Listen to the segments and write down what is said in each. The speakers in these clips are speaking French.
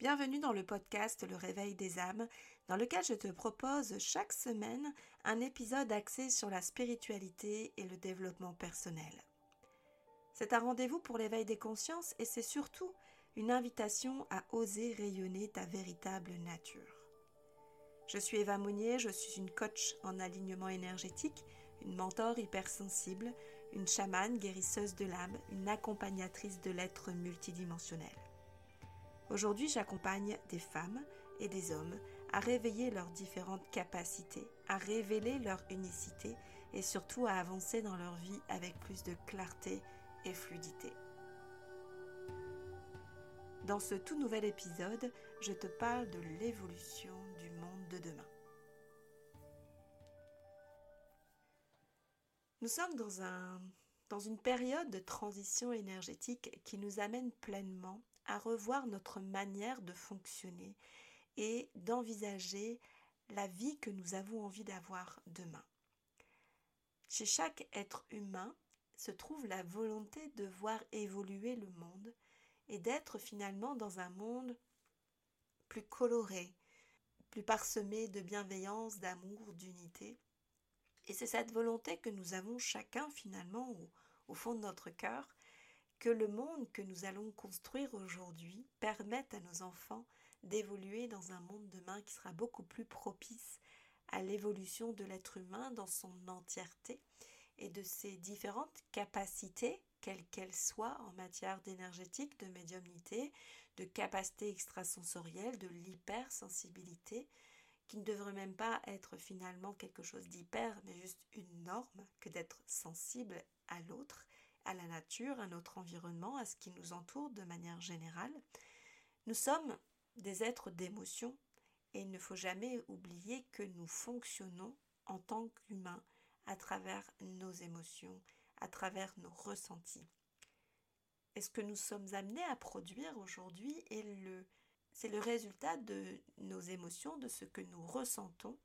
Bienvenue dans le podcast Le Réveil des âmes, dans lequel je te propose chaque semaine un épisode axé sur la spiritualité et le développement personnel. C'est un rendez-vous pour l'éveil des consciences et c'est surtout une invitation à oser rayonner ta véritable nature. Je suis Eva Monnier, je suis une coach en alignement énergétique, une mentor hypersensible, une chamane guérisseuse de l'âme, une accompagnatrice de l'être multidimensionnel. Aujourd'hui, j'accompagne des femmes et des hommes à réveiller leurs différentes capacités, à révéler leur unicité et surtout à avancer dans leur vie avec plus de clarté et fluidité. Dans ce tout nouvel épisode, je te parle de l'évolution du monde de demain. Nous sommes dans, un, dans une période de transition énergétique qui nous amène pleinement revoir notre manière de fonctionner et d'envisager la vie que nous avons envie d'avoir demain. Chez chaque être humain se trouve la volonté de voir évoluer le monde et d'être finalement dans un monde plus coloré, plus parsemé de bienveillance, d'amour, d'unité. Et c'est cette volonté que nous avons chacun finalement au, au fond de notre cœur que le monde que nous allons construire aujourd'hui permette à nos enfants d'évoluer dans un monde demain qui sera beaucoup plus propice à l'évolution de l'être humain dans son entièreté et de ses différentes capacités, quelles qu'elles soient en matière d'énergétique, de médiumnité, de capacité extrasensorielle, de l'hypersensibilité, qui ne devrait même pas être finalement quelque chose d'hyper, mais juste une norme que d'être sensible à l'autre à la nature, à notre environnement, à ce qui nous entoure de manière générale. Nous sommes des êtres d'émotion et il ne faut jamais oublier que nous fonctionnons en tant qu'humains à travers nos émotions, à travers nos ressentis. Et ce que nous sommes amenés à produire aujourd'hui est le, c'est le résultat de nos émotions, de ce que nous ressentons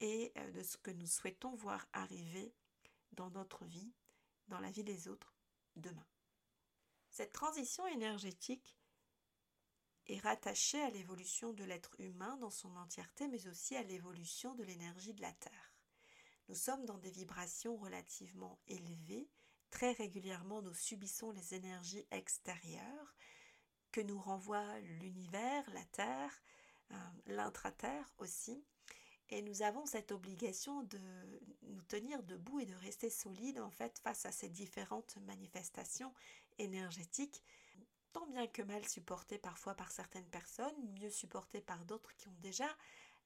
et euh, de ce que nous souhaitons voir arriver dans notre vie dans la vie des autres demain. Cette transition énergétique est rattachée à l'évolution de l'être humain dans son entièreté, mais aussi à l'évolution de l'énergie de la Terre. Nous sommes dans des vibrations relativement élevées. Très régulièrement, nous subissons les énergies extérieures que nous renvoie l'univers, la Terre, euh, l'intra-terre aussi. Et nous avons cette obligation de nous tenir debout et de rester solides en fait face à ces différentes manifestations énergétiques, tant bien que mal supportées parfois par certaines personnes, mieux supportées par d'autres qui ont déjà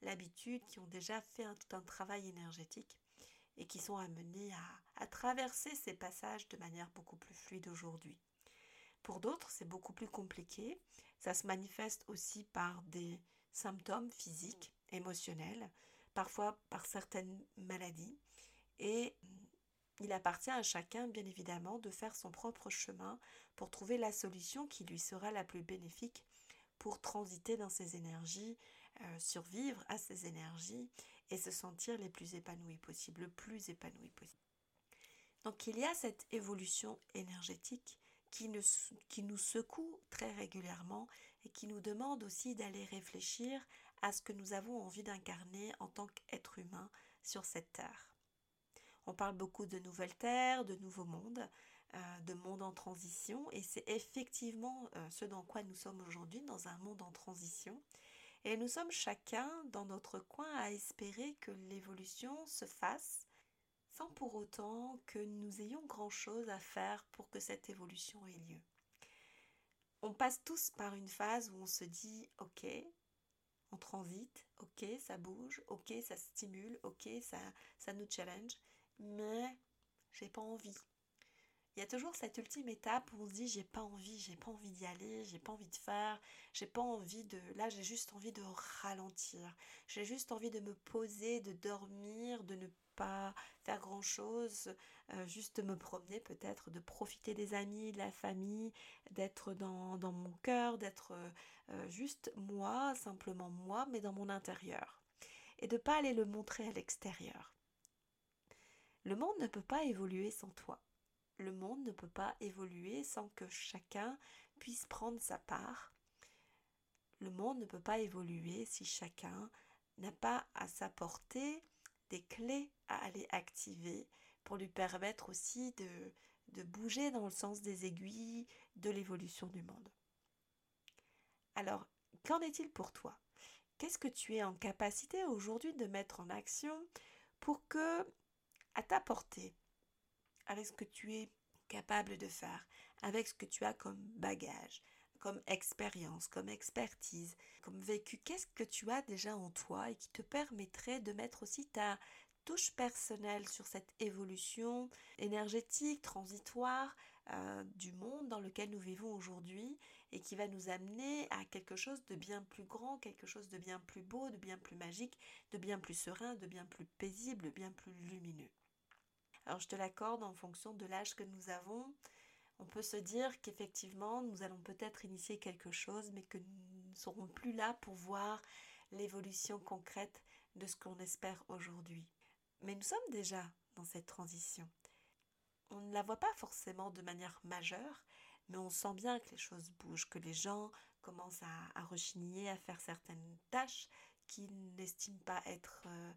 l'habitude, qui ont déjà fait tout un travail énergétique et qui sont amenés à, à traverser ces passages de manière beaucoup plus fluide aujourd'hui. Pour d'autres, c'est beaucoup plus compliqué. Ça se manifeste aussi par des symptômes physiques, émotionnels, parfois par certaines maladies. Et il appartient à chacun, bien évidemment, de faire son propre chemin pour trouver la solution qui lui sera la plus bénéfique pour transiter dans ses énergies, euh, survivre à ses énergies et se sentir les plus épanouis possible, le plus épanoui possible. Donc il y a cette évolution énergétique qui nous, qui nous secoue très régulièrement et qui nous demande aussi d'aller réfléchir à ce que nous avons envie d'incarner en tant qu'être humain sur cette terre. On parle beaucoup de nouvelles terres, de nouveaux mondes, euh, de mondes en transition, et c'est effectivement euh, ce dans quoi nous sommes aujourd'hui, dans un monde en transition. Et nous sommes chacun dans notre coin à espérer que l'évolution se fasse sans pour autant que nous ayons grand-chose à faire pour que cette évolution ait lieu. On passe tous par une phase où on se dit ok, transite, ok, ça bouge, ok, ça stimule, ok, ça, ça nous challenge, mais j'ai pas envie. Il y a toujours cette ultime étape où on se dit j'ai pas envie, j'ai pas envie d'y aller, j'ai pas envie de faire, j'ai pas envie de là j'ai juste envie de ralentir. J'ai juste envie de me poser, de dormir, de ne pas faire grand chose, euh, juste me promener peut-être, de profiter des amis, de la famille, d'être dans, dans, mon cœur, d'être euh, euh, juste moi, simplement moi, mais dans mon intérieur. Et de pas aller le montrer à l'extérieur. Le monde ne peut pas évoluer sans toi. Le monde ne peut pas évoluer sans que chacun puisse prendre sa part le monde ne peut pas évoluer si chacun n'a pas à sa portée clés à aller activer pour lui permettre aussi de, de bouger dans le sens des aiguilles de l'évolution du monde. Alors, qu'en est-il pour toi? Qu'est-ce que tu es en capacité aujourd'hui de mettre en action pour que, à ta portée, avec ce que tu es capable de faire, avec ce que tu as comme bagage, comme expérience, comme expertise, comme vécu, qu'est-ce que tu as déjà en toi et qui te permettrait de mettre aussi ta touche personnelle sur cette évolution énergétique, transitoire euh, du monde dans lequel nous vivons aujourd'hui et qui va nous amener à quelque chose de bien plus grand, quelque chose de bien plus beau, de bien plus magique, de bien plus serein, de bien plus paisible, bien plus lumineux. Alors je te l'accorde en fonction de l'âge que nous avons, on peut se dire qu'effectivement, nous allons peut-être initier quelque chose, mais que nous ne serons plus là pour voir l'évolution concrète de ce qu'on espère aujourd'hui. Mais nous sommes déjà dans cette transition. On ne la voit pas forcément de manière majeure, mais on sent bien que les choses bougent, que les gens commencent à, rechigner, à faire certaines tâches qu'ils n'estiment pas être euh,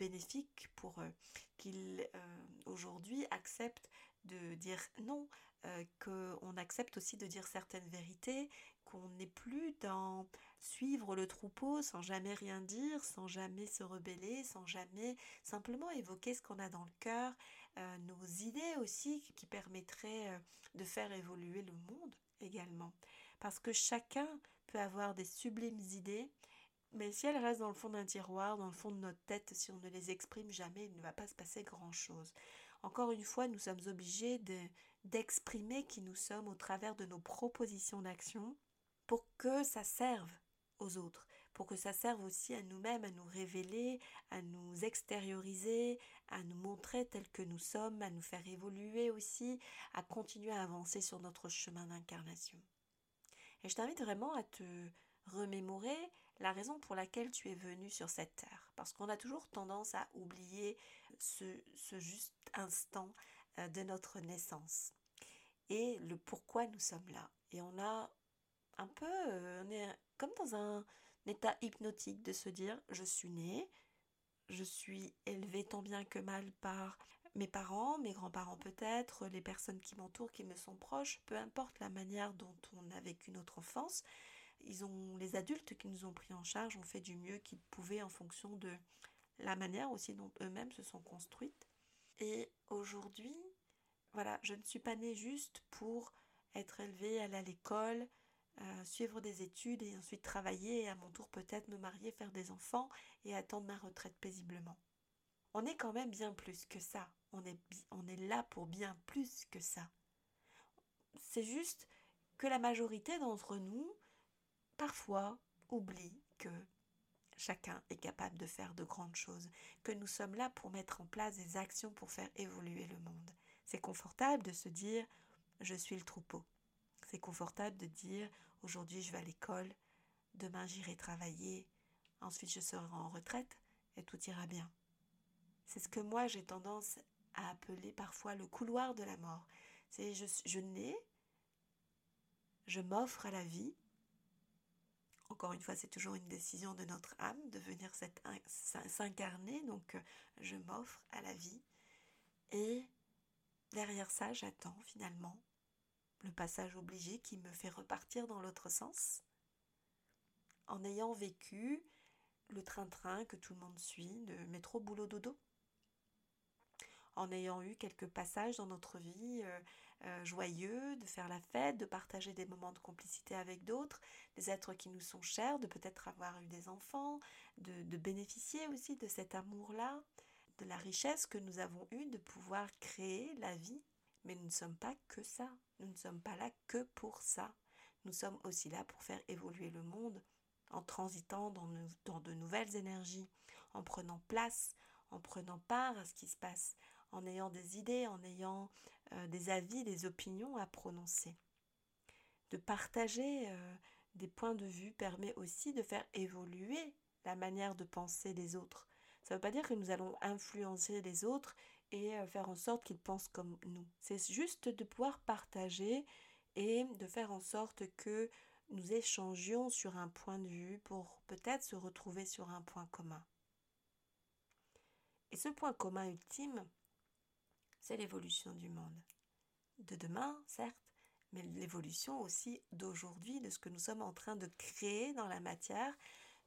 bénéfiques pour eux, qu'ils euh, aujourd'hui acceptent de dire non euh, qu'on accepte aussi de dire certaines vérités, qu'on n'est plus dans suivre le troupeau sans jamais rien dire, sans jamais se rebeller, sans jamais simplement évoquer ce qu'on a dans le cœur, euh, nos idées aussi qui permettraient de faire évoluer le monde également. Parce que chacun peut avoir des sublimes idées, mais si elles restent dans le fond d'un tiroir, dans le fond de notre tête, si on ne les exprime jamais, il ne va pas se passer grand-chose. Encore une fois, nous sommes obligés de, d'exprimer qui nous sommes au travers de nos propositions d'action pour que ça serve aux autres, pour que ça serve aussi à nous-mêmes, à nous révéler, à nous extérioriser, à nous montrer tels que nous sommes, à nous faire évoluer aussi, à continuer à avancer sur notre chemin d'incarnation. Et je t'invite vraiment à te remémorer la raison pour laquelle tu es venu sur cette terre. Parce qu'on a toujours tendance à oublier ce, ce juste instant euh, de notre naissance et le pourquoi nous sommes là. Et on a un peu, euh, on est comme dans un état hypnotique de se dire je suis né, je suis élevé tant bien que mal par mes parents, mes grands-parents peut-être, les personnes qui m'entourent, qui me sont proches, peu importe la manière dont on a vécu notre enfance, ils ont les adultes qui nous ont pris en charge ont fait du mieux qu'ils pouvaient en fonction de la manière aussi dont eux-mêmes se sont construites. Et aujourd'hui, voilà, je ne suis pas née juste pour être élevée, aller à l'école, euh, suivre des études et ensuite travailler et à mon tour peut-être me marier, faire des enfants et attendre ma retraite paisiblement. On est quand même bien plus que ça. On est, on est là pour bien plus que ça. C'est juste que la majorité d'entre nous, parfois, oublie que chacun est capable de faire de grandes choses, que nous sommes là pour mettre en place des actions pour faire évoluer le monde. C'est confortable de se dire je suis le troupeau. C'est confortable de dire aujourd'hui je vais à l'école, demain j'irai travailler, ensuite je serai en retraite et tout ira bien. C'est ce que moi j'ai tendance à appeler parfois le couloir de la mort. C'est je, je nais, je m'offre à la vie. Encore une fois, c'est toujours une décision de notre âme de venir s'incarner, donc je m'offre à la vie. Et Derrière ça, j'attends finalement le passage obligé qui me fait repartir dans l'autre sens, en ayant vécu le train-train que tout le monde suit, de métro boulot dodo, en ayant eu quelques passages dans notre vie euh, euh, joyeux, de faire la fête, de partager des moments de complicité avec d'autres, des êtres qui nous sont chers, de peut-être avoir eu des enfants, de, bénéficier aussi de cet amour-là, de la richesse que nous avons eue de pouvoir créer la vie. Mais nous ne sommes pas que ça. Nous ne sommes pas là que pour ça. Nous sommes aussi là pour faire évoluer le monde en transitant dans de nouvelles énergies, en prenant place, en prenant part à ce qui se passe, en ayant des idées, en ayant euh, des avis, des opinions à prononcer. De partager euh, des points de vue permet aussi de faire évoluer la manière de penser des autres, ça ne veut pas dire que nous allons influencer les autres et euh, faire en sorte qu'ils pensent comme nous. C'est juste de pouvoir partager et de faire en sorte que nous échangions sur un point de vue pour peut-être se retrouver sur un point commun. Et ce point commun ultime, c'est l'évolution du monde. De demain, certes, mais l'évolution aussi d'aujourd'hui, de ce que nous sommes en train de créer dans la matière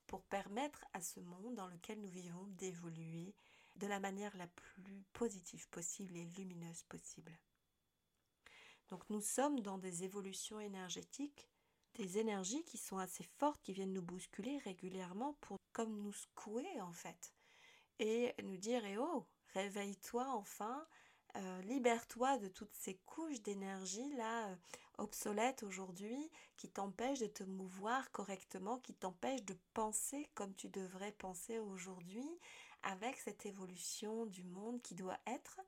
pour permettre à ce monde dans lequel nous vivons d'évoluer de la manière la plus positive possible et lumineuse possible. Donc nous sommes dans des évolutions énergétiques, des énergies qui sont assez fortes, qui viennent nous bousculer régulièrement pour comme nous secouer en fait et nous dire eh oh réveille-toi enfin euh, libère-toi de toutes ces couches d'énergie là euh, obsolètes aujourd'hui qui t'empêchent de te mouvoir correctement, qui t'empêchent de penser comme tu devrais penser aujourd'hui avec cette évolution du monde qui doit être.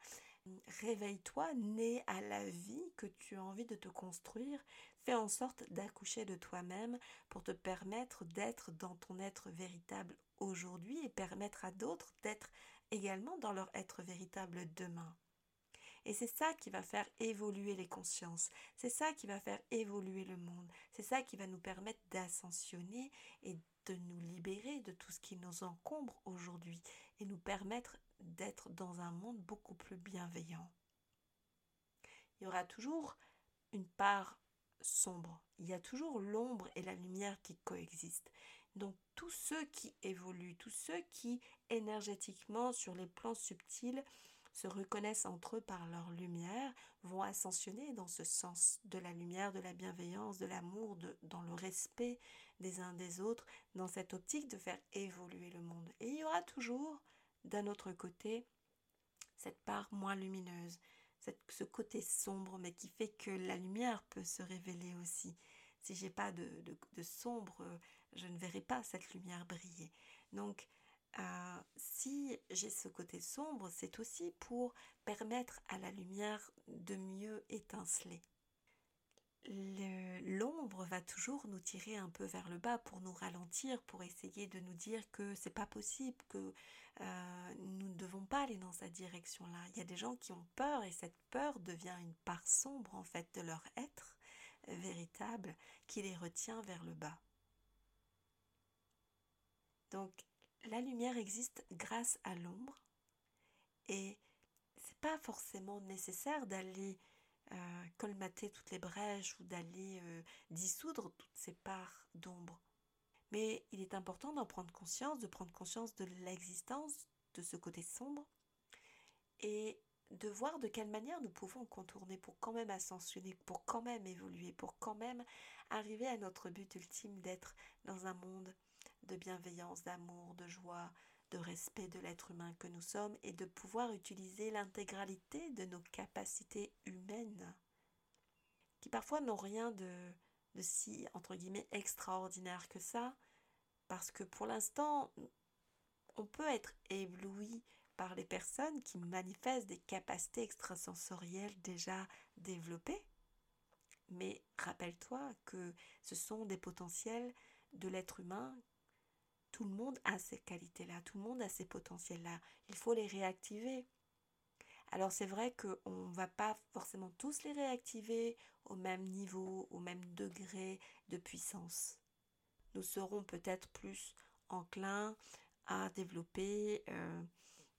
Réveille-toi, né à la vie que tu as envie de te construire. Fais en sorte d'accoucher de toi-même pour te permettre d'être dans ton être véritable aujourd'hui et permettre à d'autres d'être également dans leur être véritable demain. Et c'est ça qui va faire évoluer les consciences, c'est ça qui va faire évoluer le monde, c'est ça qui va nous permettre d'ascensionner et de nous libérer de tout ce qui nous encombre aujourd'hui et nous permettre d'être dans un monde beaucoup plus bienveillant. Il y aura toujours une part sombre, il y a toujours l'ombre et la lumière qui coexistent. Donc tous ceux qui évoluent, tous ceux qui énergétiquement sur les plans subtils se reconnaissent entre eux par leur lumière, vont ascensionner dans ce sens de la lumière, de la bienveillance, de l'amour, dans le respect des uns des autres, dans cette optique de faire évoluer le monde. Et il y aura toujours, d'un autre côté, cette part moins lumineuse, ce côté sombre, mais qui fait que la lumière peut se révéler aussi. Si j'ai pas de, de sombre, je ne verrai pas cette lumière briller. Donc, euh, si j'ai ce côté sombre, c'est aussi pour permettre à la lumière de mieux étinceler. L'ombre va toujours nous tirer un peu vers le bas pour nous ralentir, pour essayer de nous dire que c'est pas possible, que euh, nous ne devons pas aller dans cette direction-là. Il y a des gens qui ont peur et cette peur devient une part sombre en fait de leur être véritable qui les retient vers le bas. Donc la lumière existe grâce à l'ombre et c'est pas forcément nécessaire d'aller euh, colmater toutes les brèches ou d'aller euh, dissoudre toutes ces parts d'ombre. Mais il est important d'en prendre conscience, de prendre conscience de l'existence de ce côté sombre et de voir de quelle manière nous pouvons contourner pour quand même ascensionner, pour quand même évoluer, pour quand même arriver à notre but ultime d'être dans un monde de bienveillance, d'amour, de joie, de respect de l'être humain que nous sommes et de pouvoir utiliser l'intégralité de nos capacités humaines qui parfois n'ont rien de, si, entre guillemets, extraordinaire que ça, parce que pour l'instant, on peut être ébloui par les personnes qui manifestent des capacités extrasensorielles déjà développées. Mais rappelle-toi que ce sont des potentiels de l'être humain tout le monde a ces qualités-là, tout le monde a ces potentiels-là. Il faut les réactiver. Alors c'est vrai qu'on ne va pas forcément tous les réactiver au même niveau, au même degré de puissance. Nous serons peut-être plus enclins à développer euh,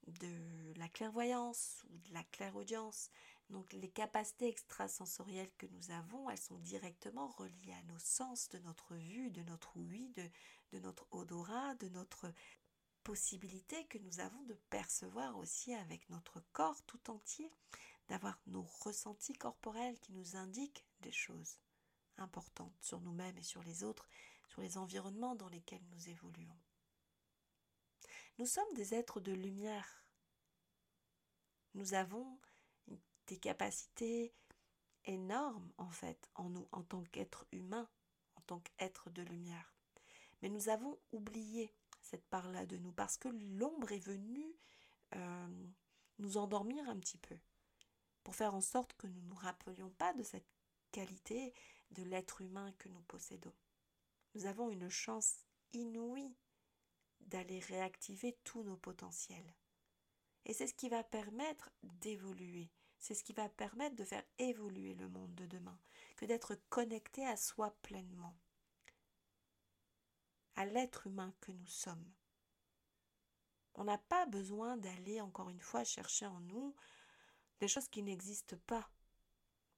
de la clairvoyance ou de la clairaudience. Donc les capacités extrasensorielles que nous avons, elles sont directement reliées à nos sens, de notre vue, de notre ouïe, de, de notre odorat, de notre possibilité que nous avons de percevoir aussi avec notre corps tout entier, d'avoir nos ressentis corporels qui nous indiquent des choses importantes sur nous-mêmes et sur les autres, sur les environnements dans lesquels nous évoluons. Nous sommes des êtres de lumière. Nous avons des capacités énormes en fait en nous en tant qu'être humain, en tant qu'être de lumière. Mais nous avons oublié cette part-là de nous parce que l'ombre est venue euh, nous endormir un petit peu pour faire en sorte que nous ne nous rappelions pas de cette qualité de l'être humain que nous possédons. Nous avons une chance inouïe d'aller réactiver tous nos potentiels. Et c'est ce qui va permettre d'évoluer. C'est ce qui va permettre de faire évoluer le monde de demain, que d'être connecté à soi pleinement. à l'être humain que nous sommes. On n'a pas besoin d'aller encore une fois chercher en nous des choses qui n'existent pas.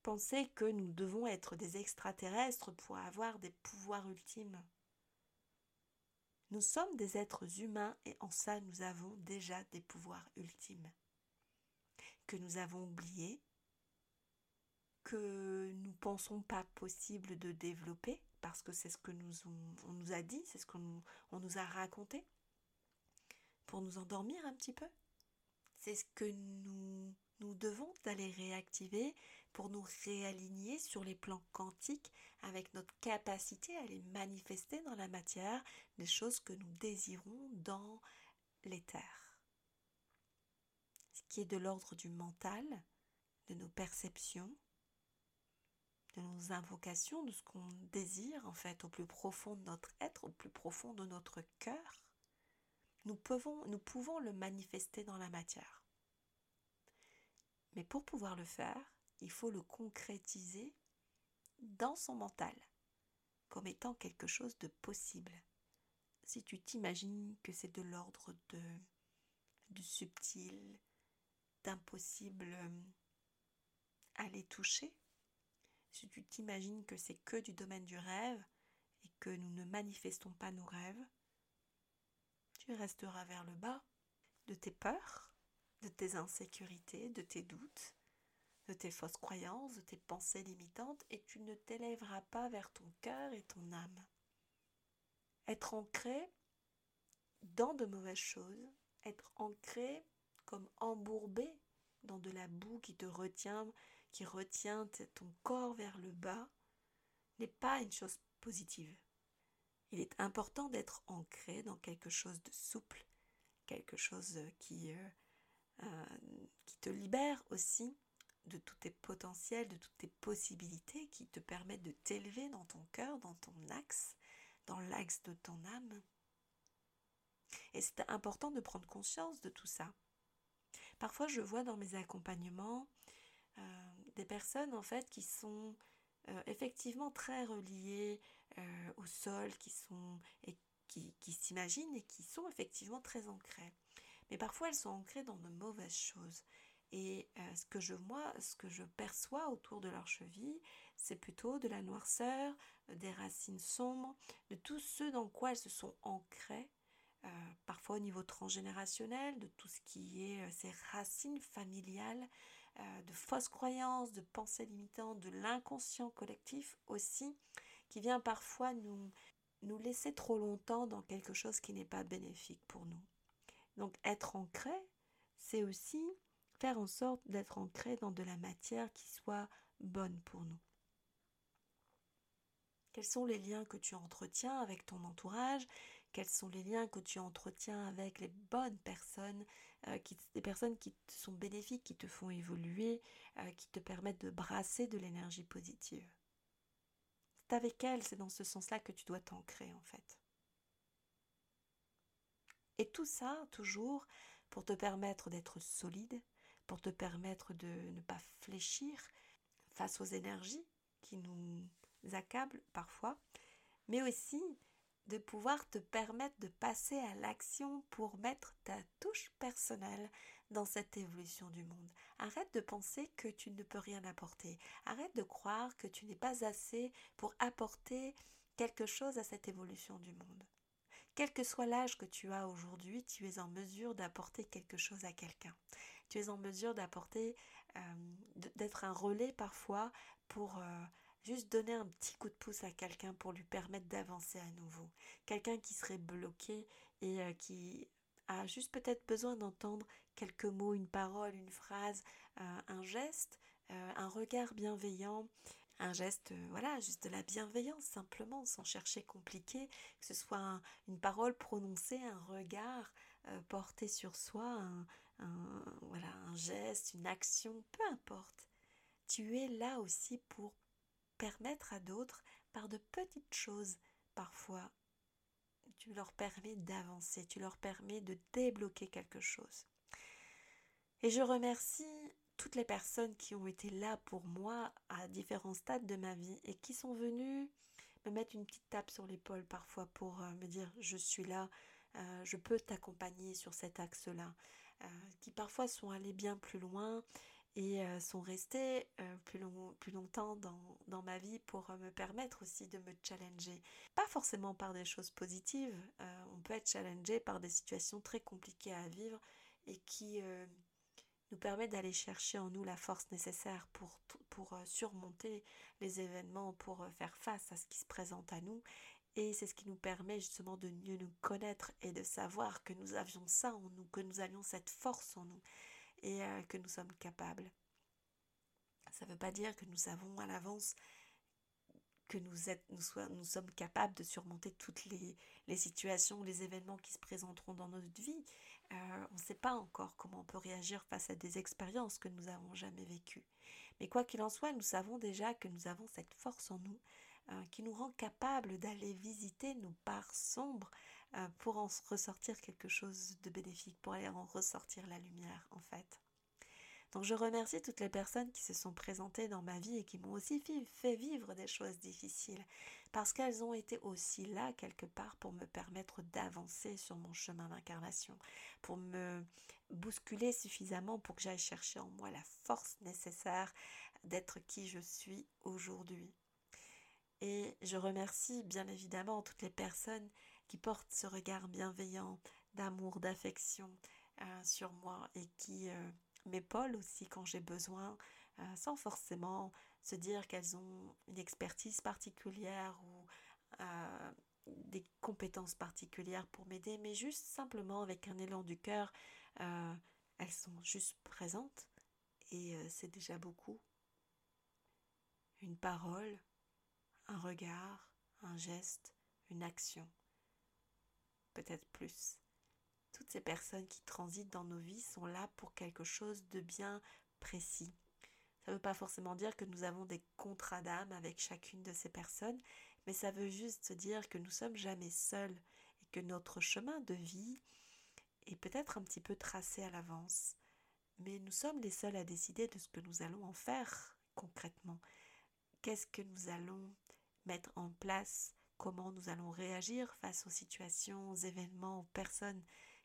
Penser que nous devons être des extraterrestres pour avoir des pouvoirs ultimes. Nous sommes des êtres humains et en ça nous avons déjà des pouvoirs ultimes que nous avons oubliés, que nous pensons pas possible de développer parce que c'est ce que nous on, nous a dit, c'est ce qu'on nous, on nous a raconté pour nous endormir un petit peu. C'est ce que nous nous devons aller réactiver pour nous réaligner sur les plans quantiques avec notre capacité à les manifester dans la matière, des choses que nous désirons dans l'éther. Ce qui est de l'ordre du mental, de nos perceptions, de nos invocations, de ce qu'on désire en fait au plus profond de notre être, au plus profond de notre cœur, nous pouvons, le manifester dans la matière. Mais pour pouvoir le faire, il faut le concrétiser dans son mental, comme étant quelque chose de possible. Si tu t'imagines que c'est de l'ordre de du subtil, d'impossible euh, à les toucher, si tu t'imagines que c'est que du domaine du rêve et que nous ne manifestons pas nos rêves, tu resteras vers le bas de tes peurs, de tes insécurités, de tes doutes, de tes fausses croyances, de tes pensées limitantes, et tu ne t'élèveras pas vers ton cœur et ton âme. Être ancré dans de mauvaises choses, être ancré comme embourbé dans de la boue qui te retient, qui retient ton corps vers le bas, n'est pas une chose positive. Il est important d'être ancré dans quelque chose de souple, quelque chose qui, euh, euh, qui te libère aussi de tous tes potentiels, de toutes tes possibilités, qui te permettent de t'élever dans ton cœur, dans ton axe, dans l'axe de ton âme. Et c'est important de prendre conscience de tout ça. Parfois, je vois dans mes accompagnements euh, des personnes en fait qui sont euh, effectivement très reliées au sol, qui sont et qui, s'imaginent et qui sont effectivement très ancrées mais parfois elles sont ancrées dans de mauvaises choses. Et euh, ce que je moi, ce que je perçois autour de leur cheville, c'est plutôt de la noirceur, euh, des racines sombres, de tout ce dans quoi elles se sont ancrées, euh, parfois au niveau transgénérationnel, de tout ce qui est ces racines familiales, de fausses croyances, de pensées limitantes, de l'inconscient collectif aussi, qui vient parfois nous, nous laisser trop longtemps dans quelque chose qui n'est pas bénéfique pour nous. Donc être ancré, c'est aussi faire en sorte d'être ancré dans de la matière qui soit bonne pour nous. Quels sont les liens que tu entretiens avec ton entourage? Quels sont les liens que tu entretiens avec les bonnes personnes, euh, qui, des personnes qui te sont bénéfiques, qui te font évoluer, euh, qui te permettent de brasser de l'énergie positive? C'est avec elles, c'est dans ce sens-là que tu dois t'ancrer en fait. Et tout ça, toujours, pour te permettre d'être solide, pour te permettre de ne pas fléchir face aux énergies qui nous accablent parfois, mais aussi de pouvoir te permettre de passer à l'action pour mettre ta touche personnelle dans cette évolution du monde. Arrête de penser que tu ne peux rien apporter. Arrête de croire que tu n'es pas assez pour apporter quelque chose à cette évolution du monde. Quel que soit l'âge que tu as aujourd'hui, tu es en mesure d'apporter quelque chose à quelqu'un. Tu es en mesure d'apporter, euh, d'être un relais parfois pour euh, juste donner un petit coup de pouce à quelqu'un pour lui permettre d'avancer à nouveau. Quelqu'un qui serait bloqué et euh, qui a juste peut-être besoin d'entendre quelques mots, une parole, une phrase, un geste, un regard bienveillant, un geste, euh, voilà, juste de la bienveillance simplement, sans chercher compliqué, que ce soit une parole prononcée, un regard euh, porté sur soi, un, voilà, un geste, une action, peu importe. Tu es là aussi pour permettre à d'autres, par de petites choses parfois, tu leur permets d'avancer, tu leur permets de débloquer quelque chose. Et je remercie toutes les personnes qui ont été là pour moi à différents stades de ma vie et qui sont venues me mettre une petite tape sur l'épaule parfois pour me dire je suis là, je peux t'accompagner sur cet axe-là, qui parfois sont allés bien plus loin et sont restés plus, plus longtemps dans, dans, ma vie pour me permettre aussi de me challenger. Pas forcément par des choses positives, on peut être challengé par des situations très compliquées à vivre et qui nous permettent d'aller chercher en nous la force nécessaire pour, pour surmonter les événements, pour faire face à ce qui se présente à nous. Et c'est ce qui nous permet justement de mieux nous connaître et de savoir que nous avions ça en nous, que nous avions cette force en nous et euh, que nous sommes capables. Ça ne veut pas dire que nous savons à l'avance que nous, sommes capables de surmonter toutes les, les, situations, les événements qui se présenteront dans notre vie. Euh, on ne sait pas encore comment on peut réagir face à des expériences que nous n'avons jamais vécues. Mais quoi qu'il en soit, nous savons déjà que nous avons cette force en nous euh, qui nous rend capables d'aller visiter nos parts sombres pour en ressortir quelque chose de bénéfique, pour aller en ressortir la lumière en fait. Donc je remercie toutes les personnes qui se sont présentées dans ma vie et qui m'ont aussi fait vivre des choses difficiles, parce qu'elles ont été aussi là quelque part pour me permettre d'avancer sur mon chemin d'incarnation, pour me bousculer suffisamment pour que j'aille chercher en moi la force nécessaire d'être qui je suis aujourd'hui. Et je remercie bien évidemment toutes les personnes qui porte ce regard bienveillant d'amour, d'affection euh, sur moi et qui euh, m'épaule aussi quand j'ai besoin, euh, sans forcément se dire qu'elles ont une expertise particulière ou des compétences particulières pour m'aider, mais juste simplement avec un élan du cœur, elles sont juste présentes et c'est déjà beaucoup. Une parole, un regard, un geste, une action peut-être plus. Toutes ces personnes qui transitent dans nos vies sont là pour quelque chose de bien précis. Ça ne veut pas forcément dire que nous avons des contrats d'âme avec chacune de ces personnes, mais ça veut juste dire que nous sommes jamais seuls et que notre chemin de vie est peut-être un petit peu tracé à l'avance. Mais nous sommes les seuls à décider de ce que nous allons en faire concrètement. Qu'est-ce que nous allons mettre en place comment nous allons réagir face aux situations, aux événements, aux personnes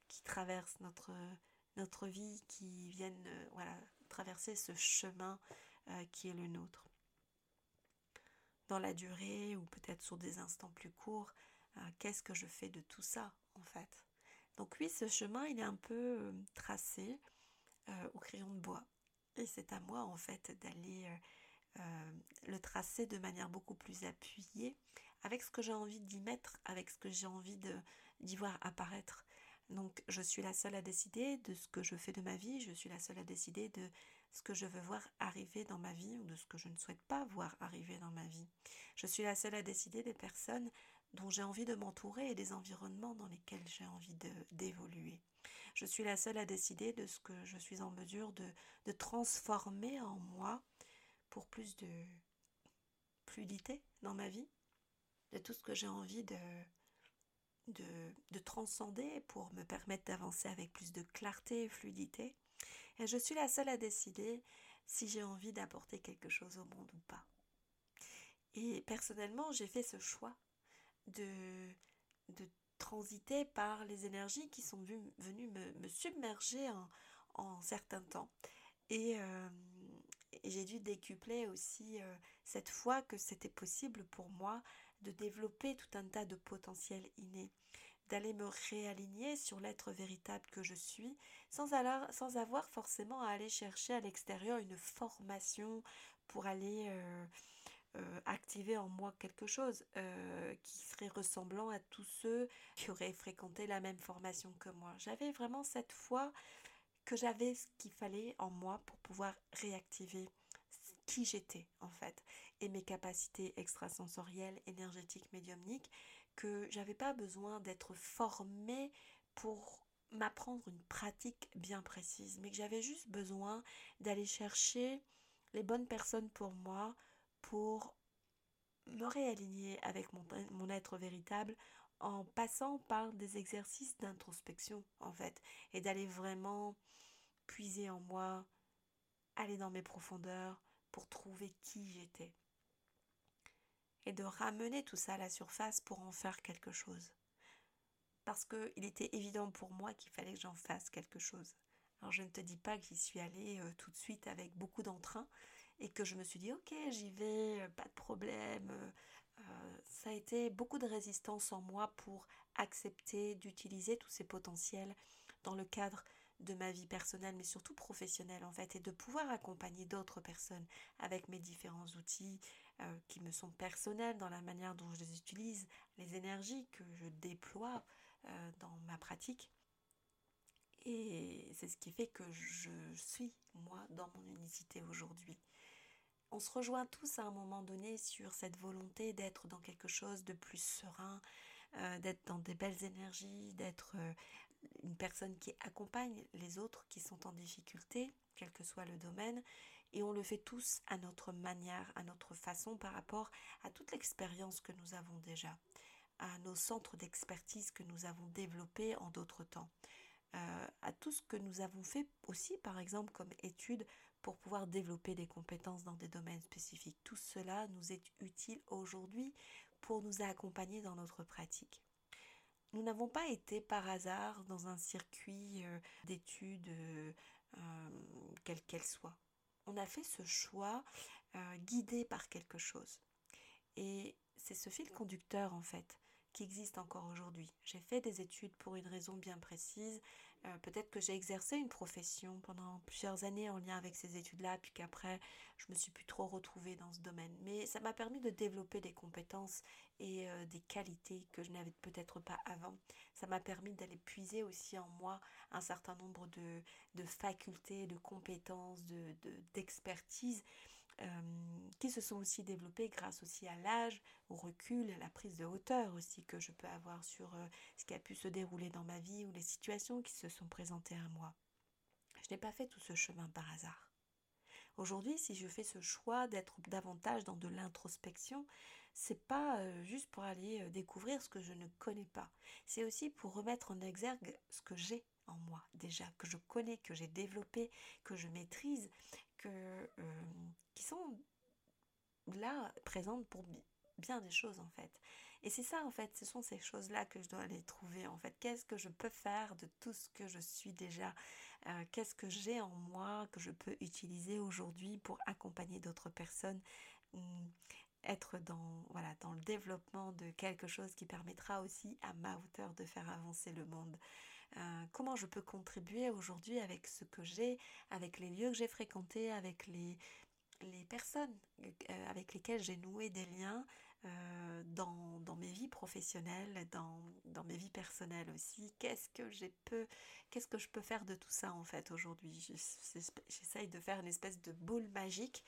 qui traversent notre, vie, qui viennent euh, traverser ce chemin euh, qui est le nôtre. Dans la durée ou peut-être sur des instants plus courts, euh, qu'est-ce que je fais de tout ça en fait? Donc oui, ce chemin, il est un peu tracé au crayon de bois. Et c'est à moi en fait d'aller le tracer de manière beaucoup plus appuyée avec ce que j'ai envie d'y mettre, avec ce que j'ai envie d'y voir apparaître. Donc je suis la seule à décider de ce que je fais de ma vie, je suis la seule à décider de ce que je veux voir arriver dans ma vie ou de ce que je ne souhaite pas voir arriver dans ma vie. Je suis la seule à décider des personnes dont j'ai envie de m'entourer et des environnements dans lesquels j'ai envie d'évoluer. Je suis la seule à décider de ce que je suis en mesure de, transformer en moi pour plus de fluidité dans ma vie, de tout ce que j'ai envie de, de, transcender pour me permettre d'avancer avec plus de clarté et fluidité. Et je suis la seule à décider si j'ai envie d'apporter quelque chose au monde ou pas. Et personnellement, j'ai fait ce choix de, de transiter par les énergies qui sont venues me, submerger en, certains temps. Et, euh, j'ai dû décupler aussi euh, cette fois que c'était possible pour moi de développer tout un tas de potentiels innés, d'aller me réaligner sur l'être véritable que je suis, sans, avoir forcément à aller chercher à l'extérieur une formation pour aller euh, euh, activer en moi quelque chose euh, qui serait ressemblant à tous ceux qui auraient fréquenté la même formation que moi. J'avais vraiment cette foi que j'avais ce qu'il fallait en moi pour pouvoir réactiver qui j'étais en fait et mes capacités extrasensorielles, énergétiques, médiumniques, que j'avais pas besoin d'être formée pour m'apprendre une pratique bien précise, mais que j'avais juste besoin d'aller chercher les bonnes personnes pour moi pour me réaligner avec mon, être véritable en passant par des exercices d'introspection en fait et d'aller vraiment puiser en moi, aller dans mes profondeurs, pour trouver qui j'étais. et de ramener tout ça à la surface pour en faire quelque chose. Parce qu'il était évident pour moi qu'il fallait que j'en fasse quelque chose. Alors je ne te dis pas que j'y suis allée euh, tout de suite avec beaucoup d'entrain et que je me suis dit ok j'y vais, euh, pas de problème. Euh, ça a été beaucoup de résistance en moi pour accepter d'utiliser tous ces potentiels dans le cadre de ma vie personnelle, mais surtout professionnelle en fait, et de pouvoir accompagner d'autres personnes avec mes différents outils euh, qui me sont personnels dans la manière dont je les utilise, les énergies que je déploie euh, dans ma pratique. Et c'est ce qui fait que je suis, moi, dans mon unicité aujourd'hui. On se rejoint tous à un moment donné sur cette volonté d'être dans quelque chose de plus serein, euh, d'être dans des belles énergies, d'être une personne qui accompagne les autres qui sont en difficulté, quel que soit le domaine, et on le fait tous à notre manière, à notre façon par rapport à toute l'expérience que nous avons déjà, à nos centres d'expertise que nous avons développés en d'autres temps, euh, à tout ce que nous avons fait aussi par exemple comme étude pour pouvoir développer des compétences dans des domaines spécifiques. Tout cela nous est utile aujourd'hui pour nous accompagner dans notre pratique. Nous n'avons pas été par hasard dans un circuit euh, d'études, euh, euh, quelle qu'elle soit. On a fait ce choix guidé par quelque chose. Et c'est ce fil conducteur, en fait, qui existe encore aujourd'hui. J'ai fait des études pour une raison bien précise. Euh, peut-être que j'ai exercé une profession pendant plusieurs années en lien avec ces études-là, puis qu'après, je me suis plus trop retrouvée dans ce domaine. Mais ça m'a permis de développer des compétences et euh, des qualités que je n'avais peut-être pas avant. Ça m'a permis d'aller puiser aussi en moi un certain nombre de, de facultés, de compétences, de, d'expertise. Euh, qui se sont aussi développées grâce aussi à l'âge, au recul, à la prise de hauteur aussi que je peux avoir sur euh, ce qui a pu se dérouler dans ma vie ou les situations qui se sont présentées à moi. Je n'ai pas fait tout ce chemin par hasard. Aujourd'hui, si je fais ce choix d'être davantage dans de l'introspection, c'est pas euh, juste pour aller découvrir ce que je ne connais pas. C'est aussi pour remettre en exergue ce que j'ai en moi déjà, que je connais, que j'ai développé, que je maîtrise, euh, qui sont là présentes pour bien des choses en fait. Et c'est ça en fait, ce sont ces choses-là que je dois aller trouver en fait. Qu'est-ce que je peux faire de tout ce que je suis déjà euh, Qu'est-ce que j'ai en moi que je peux utiliser aujourd'hui pour accompagner d'autres personnes hum, être dans, voilà, dans le développement de quelque chose qui permettra aussi à ma hauteur de faire avancer le monde. Euh, comment je peux contribuer aujourd'hui avec ce que j'ai, avec les lieux que j'ai fréquentés, avec les, les personnes euh, avec lesquelles j'ai noué des liens euh, dans, dans, mes vies professionnelles, dans, dans mes vies personnelles aussi? Qu'est-ce que j'ai peu, qu'est-ce que je peux faire de tout ça en fait aujourd'hui? J'essaye de faire une espèce de boule magique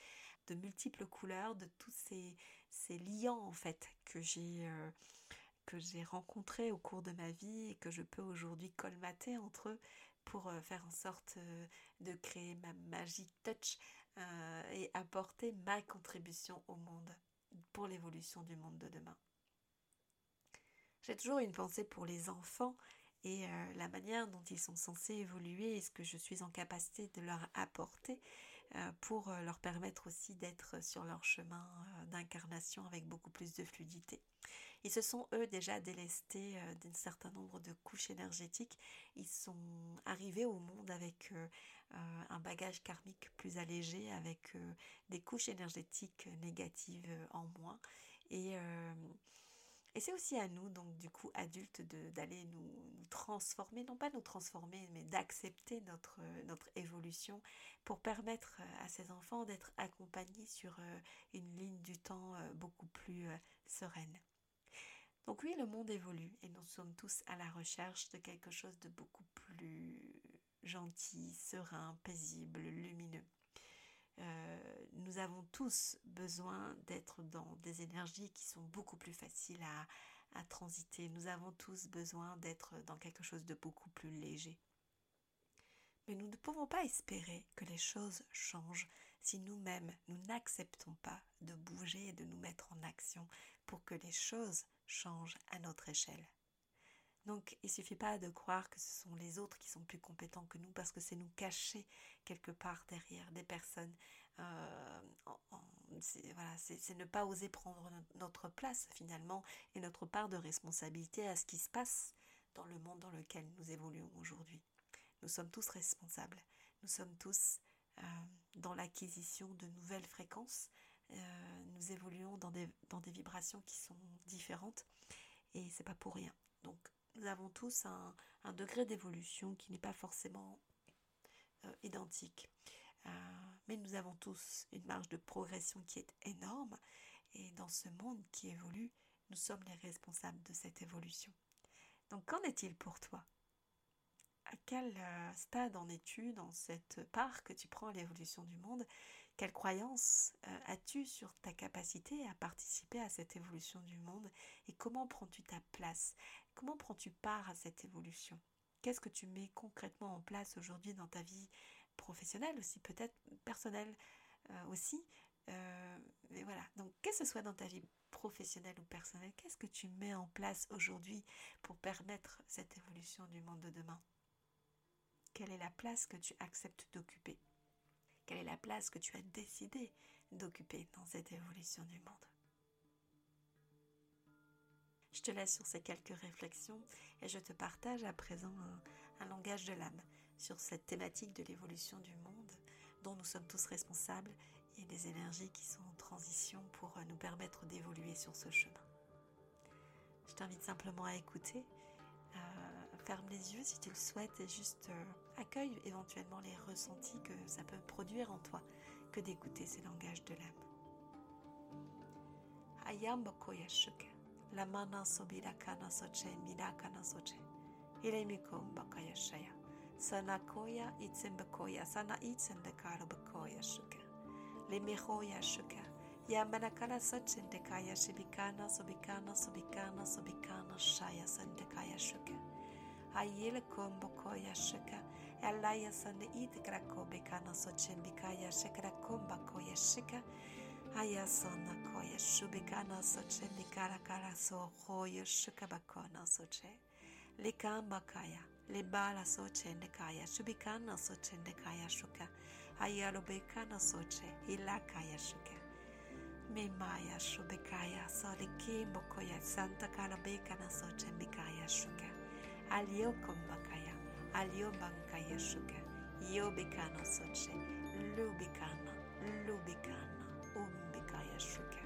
de multiples couleurs, de tous ces, ces liants en fait que j'ai que j'ai rencontrés au cours de ma vie et que je peux aujourd'hui colmater entre eux pour euh, faire en sorte euh, de créer ma magic touch euh, et apporter ma contribution au monde pour l'évolution du monde de demain. J'ai toujours une pensée pour les enfants et la manière dont ils sont censés évoluer et ce que je suis en capacité de leur apporter pour leur permettre aussi d'être sur leur chemin d'incarnation avec beaucoup plus de fluidité. Ils se sont, eux, déjà délestés euh, d'un certain nombre de couches énergétiques. Ils sont arrivés au monde avec euh, euh, un bagage karmique plus allégé, avec des couches énergétiques négatives en moins. Et, c'est aussi à nous, donc du coup, adultes, d'aller nous, nous, transformer, non pas nous transformer, mais d'accepter notre, notre évolution pour permettre à ces enfants d'être accompagnés sur une ligne du temps beaucoup plus sereine. Donc oui, le monde évolue et nous sommes tous à la recherche de quelque chose de beaucoup plus gentil, serein, paisible, lumineux. Euh, nous avons tous besoin d'être dans des énergies qui sont beaucoup plus faciles à, à transiter. Nous avons tous besoin d'être dans quelque chose de beaucoup plus léger. Mais nous ne pouvons pas espérer que les choses changent si nous-mêmes nous n'acceptons pas de bouger et de nous mettre en action pour que les choses changent à notre échelle. Donc il ne suffit pas de croire que ce sont les autres qui sont plus compétents que nous parce que c'est nous cacher quelque part derrière des personnes c'est ne pas oser prendre notre place finalement et notre part de responsabilité à ce qui se passe dans le monde dans lequel nous évoluons aujourd'hui. Nous sommes tous responsables, nous sommes tous euh, dans l'acquisition de nouvelles fréquences, euh, nous évoluons dans des, dans des vibrations qui sont différentes et c'est pas pour rien. Donc nous avons tous un, un degré d'évolution qui n'est pas forcément euh, identique. mais nous avons tous une marge de progression qui est énorme et dans ce monde qui évolue, nous sommes les responsables de cette évolution. Donc qu'en est-il pour toi? À quel euh, stade en es-tu dans cette part que tu prends à l'évolution du monde Quelle croyance euh, as-tu sur ta capacité à participer à cette évolution du monde Et comment prends-tu ta place? Comment prends-tu part à cette évolution? Qu'est-ce que tu mets concrètement en place aujourd'hui dans ta vie professionnelle aussi, peut-être personnelle euh, aussi? Mais voilà, donc que ce soit dans ta vie professionnelle ou personnelle, qu'est-ce que tu mets en place aujourd'hui pour permettre cette évolution du monde de demain? Quelle est la place que tu acceptes d'occuper? Quelle est la place que tu as décidé d'occuper dans cette évolution du monde Je te laisse sur ces quelques réflexions et je te partage à présent un, langage de l'âme sur cette thématique de l'évolution du monde dont nous sommes tous responsables et des énergies qui sont en transition pour nous permettre d'évoluer sur ce chemin. Je t'invite simplement à écouter, euh, ferme les yeux si tu le souhaites et juste euh, accueille éventuellement les ressentis que ça peut produire en toi que d'écouter ces langages de l'âme. Ayam shuke, la mana sobira kana soche, mina kana soche. Ilemiko bakaya shaya. Sana koya itzen bakoya, sana itzen bekaro bakoya shuke le mehoya shuka. Ya manakala sachendekaya shibikana sobikana sobikana sobikana shaya sandekaya shuka. Ayelkombokoya shika, Elaya sande itgrakobekana sochembikaya shekrakombakoya shika, Ayasona koya shubikana sochembikara karaso hoya shikabakona soche, Likambakaya, Libala sochendekaya, shubikana sochendekaya shuka, Ayalobekana soche, Ilakaya shika. Mimaya shubikaya, solikimbokoya, Santa Kalabekana sochembikaya shuka. aliyokombakaya aliyobbanka yeshuke yobikana soche lubikana lubikana umbika yeshuke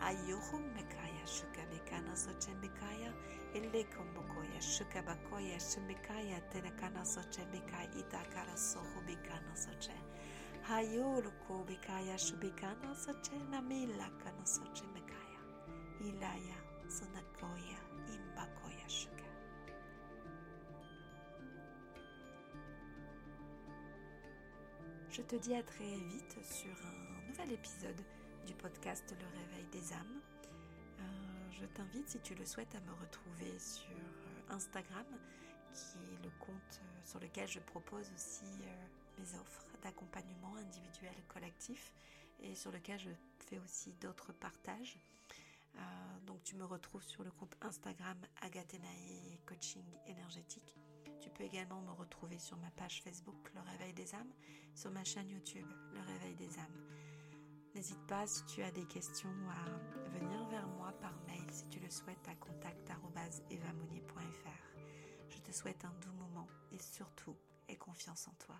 ayohumbika yeshuke bikana soche bikaya ja, ilikomboko yeshuke bako yeshimikaya ja, tenekana soche bikaya itakara sohu bikana soche hayurku bikaya shubikana soche namilakana soche mikaya ja. ilaya sunakoya Je te dis à très vite sur un nouvel épisode du podcast Le Réveil des âmes. Euh, je t'invite, si tu le souhaites, à me retrouver sur euh, Instagram, qui est le compte euh, sur lequel je propose aussi mes offres d'accompagnement individuel collectif et sur lequel je fais aussi d'autres partages. Donc tu me retrouves sur le compte Instagram Agathenae Coaching Énergétique. Tu peux également me retrouver sur ma page Facebook Le Réveil des âmes, sur ma chaîne YouTube Le Réveil des âmes. N'hésite pas si tu as des questions à venir vers moi par mail si tu le souhaites à contact.evamounier.fr. Je te souhaite un doux moment et surtout aie confiance en toi.